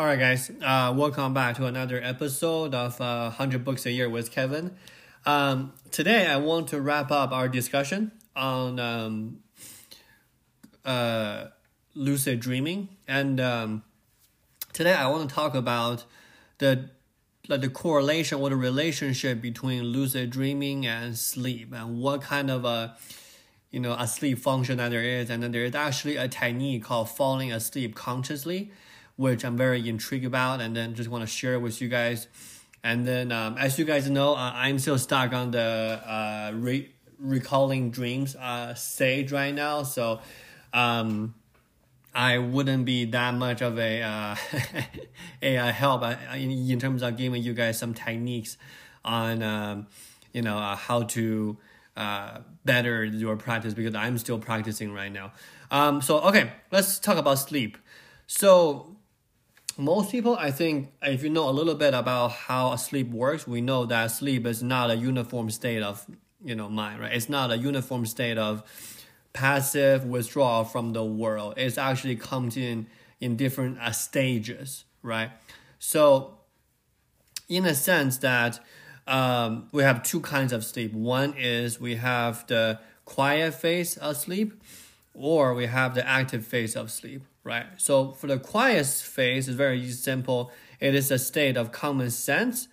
All right, guys. Uh, welcome back to another episode of uh, 100 Books a Year with Kevin. Um, today, I want to wrap up our discussion on um, uh, lucid dreaming, and um, today I want to talk about the like the correlation or the relationship between lucid dreaming and sleep, and what kind of a you know a sleep function that there is, and then there is actually a technique called falling asleep consciously which I'm very intrigued about, and then just want to share with you guys. And then, um, as you guys know, uh, I'm still stuck on the uh, re- recalling dreams uh, stage right now, so um, I wouldn't be that much of a uh, a help uh, in, terms of giving you guys some techniques on um, you know uh, how to uh, better your practice because I'm still practicing right now. Um, so okay, let's talk about sleep. So most people, I think, if you know a little bit about how sleep works, we know that sleep is not a uniform state of you know mind, right? It's not a uniform state of passive withdrawal from the world. It actually comes in in different uh, stages, right? So, in a sense that um, we have two kinds of sleep. One is we have the quiet phase of sleep, or we have the active phase of sleep right? So for the quiet phase, it's very simple. It is a state of common sense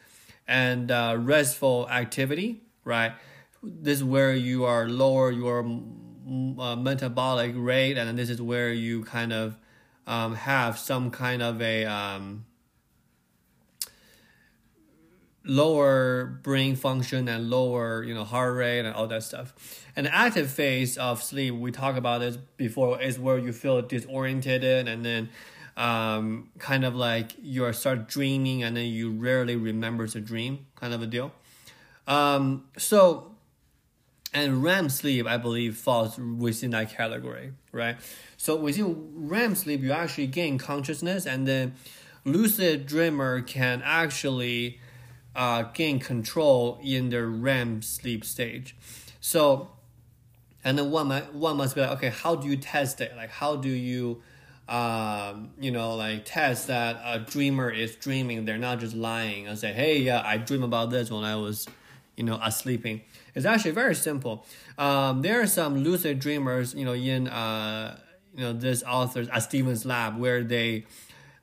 and uh, restful activity, right? This is where you are lower your uh, metabolic rate, and this is where you kind of um, have some kind of a um, lower brain function and lower you know heart rate and all that stuff and the active phase of sleep we talked about this before is where you feel disoriented and then um, kind of like you start dreaming and then you rarely remember the dream kind of a deal um, so and REM sleep, I believe, falls within that category, right? So within REM sleep, you actually gain consciousness, and then lucid dreamer can actually uh, gain control in the REM sleep stage. So, and then one might, one must be like, okay, how do you test it? Like, how do you, um, you know, like test that a dreamer is dreaming? They're not just lying and say, hey, yeah, I dream about this when I was, you know, sleeping. It's actually very simple. Um, there are some lucid dreamers, you know, in uh, you know, this author's uh, Stephen's lab where they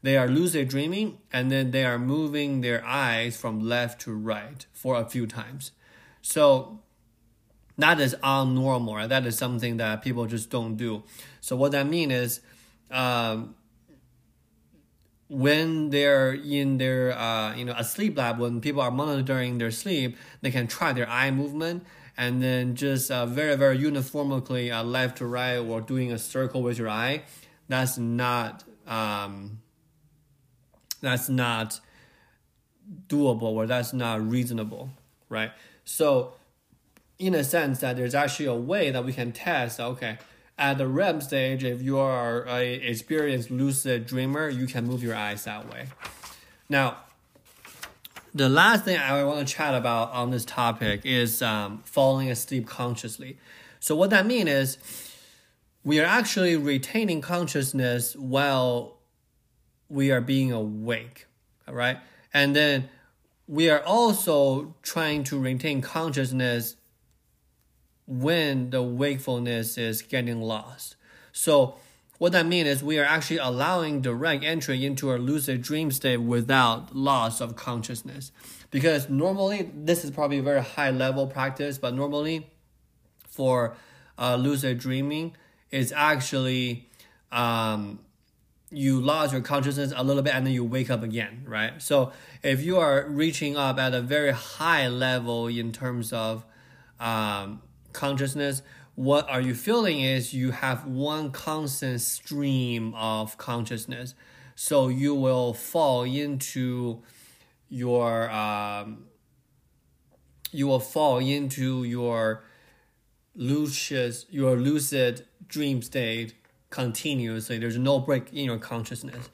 they are lucid dreaming and then they are moving their eyes from left to right for a few times. So that is abnormal. Right? That is something that people just don't do. So what that means is, um, when they're in their uh, you know a sleep lab, when people are monitoring their sleep, they can try their eye movement and then just uh, very very uniformly uh, left to right or doing a circle with your eye. That's not um, that's not doable or that's not reasonable, right? So, in a sense, that there's actually a way that we can test. Okay, at the REM stage, if you are a experienced lucid dreamer, you can move your eyes that way. Now, the last thing I want to chat about on this topic is um, falling asleep consciously. So what that means is we are actually retaining consciousness while we are being awake, all right? And then we are also trying to retain consciousness when the wakefulness is getting lost. So, what that means is we are actually allowing direct entry into a lucid dream state without loss of consciousness. Because normally, this is probably a very high level practice, but normally for uh, lucid dreaming, it's actually um, you lose your consciousness a little bit and then you wake up again, right? So if you are reaching up at a very high level in terms of um, consciousness, what are you feeling is you have one constant stream of consciousness. So you will fall into your um, you will fall into your lucid your lucid dream state continuously. There's no break in your consciousness.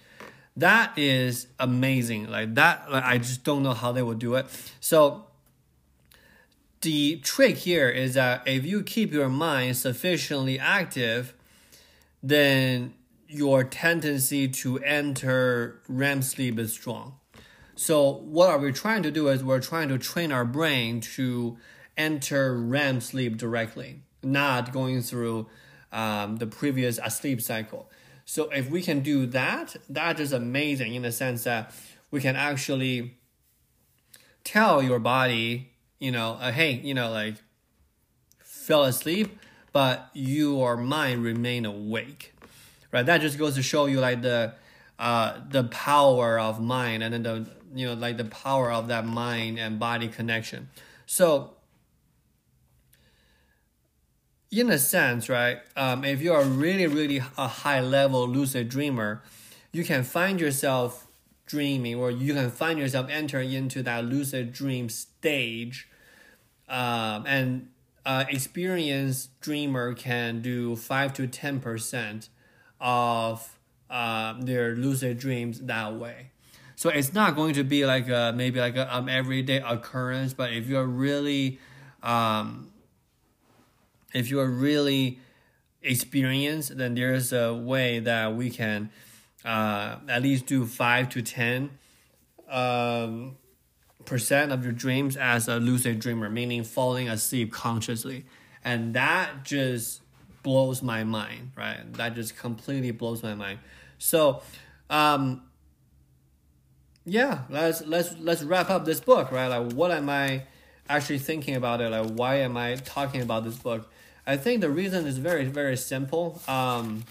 That is amazing. Like that, like, I just don't know how they would do it. So the trick here is that if you keep your mind sufficiently active, then your tendency to enter REM sleep is strong. So what are we trying to do is we're trying to train our brain to enter REM sleep directly, not going through um, the previous sleep cycle. So if we can do that, that is amazing in the sense that we can actually tell your body, you know, uh, hey, you know, like fell asleep, but your mind remain awake, right? That just goes to show you like the uh, the power of mind and then the you know like the power of that mind and body connection. So in a sense, right? Um, if you are really, really a high level lucid dreamer, you can find yourself dreaming, or you can find yourself entering into that lucid dream stage, um, and uh, experienced dreamer can do five to ten percent of uh, their lucid dreams that way. So it's not going to be like a, maybe like a um, everyday occurrence, but if you're really um, if you are really experienced, then there's a way that we can uh, at least do five to ten um, percent of your dreams as a lucid dreamer, meaning falling asleep consciously, and that just blows my mind, right? That just completely blows my mind. So, um, yeah, let's let's let's wrap up this book, right? Like, what am I actually thinking about it? Like, why am I talking about this book? I think the reason is very very simple. Um,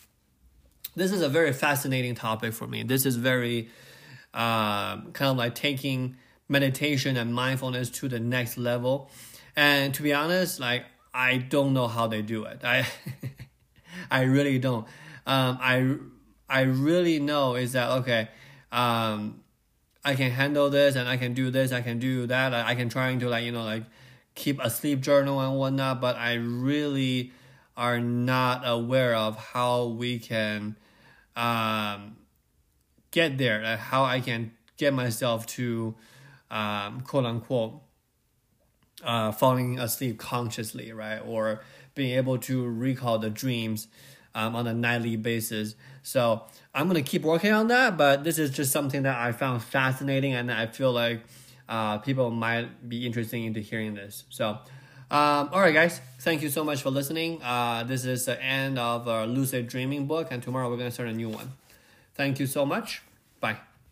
this is a very fascinating topic for me. This is very um, kind of like taking meditation and mindfulness to the next level. And to be honest, like I don't know how they do it. I I really don't. Um, I I really know is that okay. Um, I can handle this and I can do this, I can do that. I, I can trying to like, you know, like keep a sleep journal and whatnot, but I really are not aware of how we can um, get there, like how I can get myself to um, quote unquote uh, falling asleep consciously, right? Or being able to recall the dreams um, on a nightly basis. So I'm gonna keep working on that, but this is just something that I found fascinating, and I feel like uh, people might be interested into hearing this. So, um, all right, guys, thank you so much for listening. Uh, this is the end of our lucid dreaming book, and tomorrow we're gonna start a new one. Thank you so much. Bye.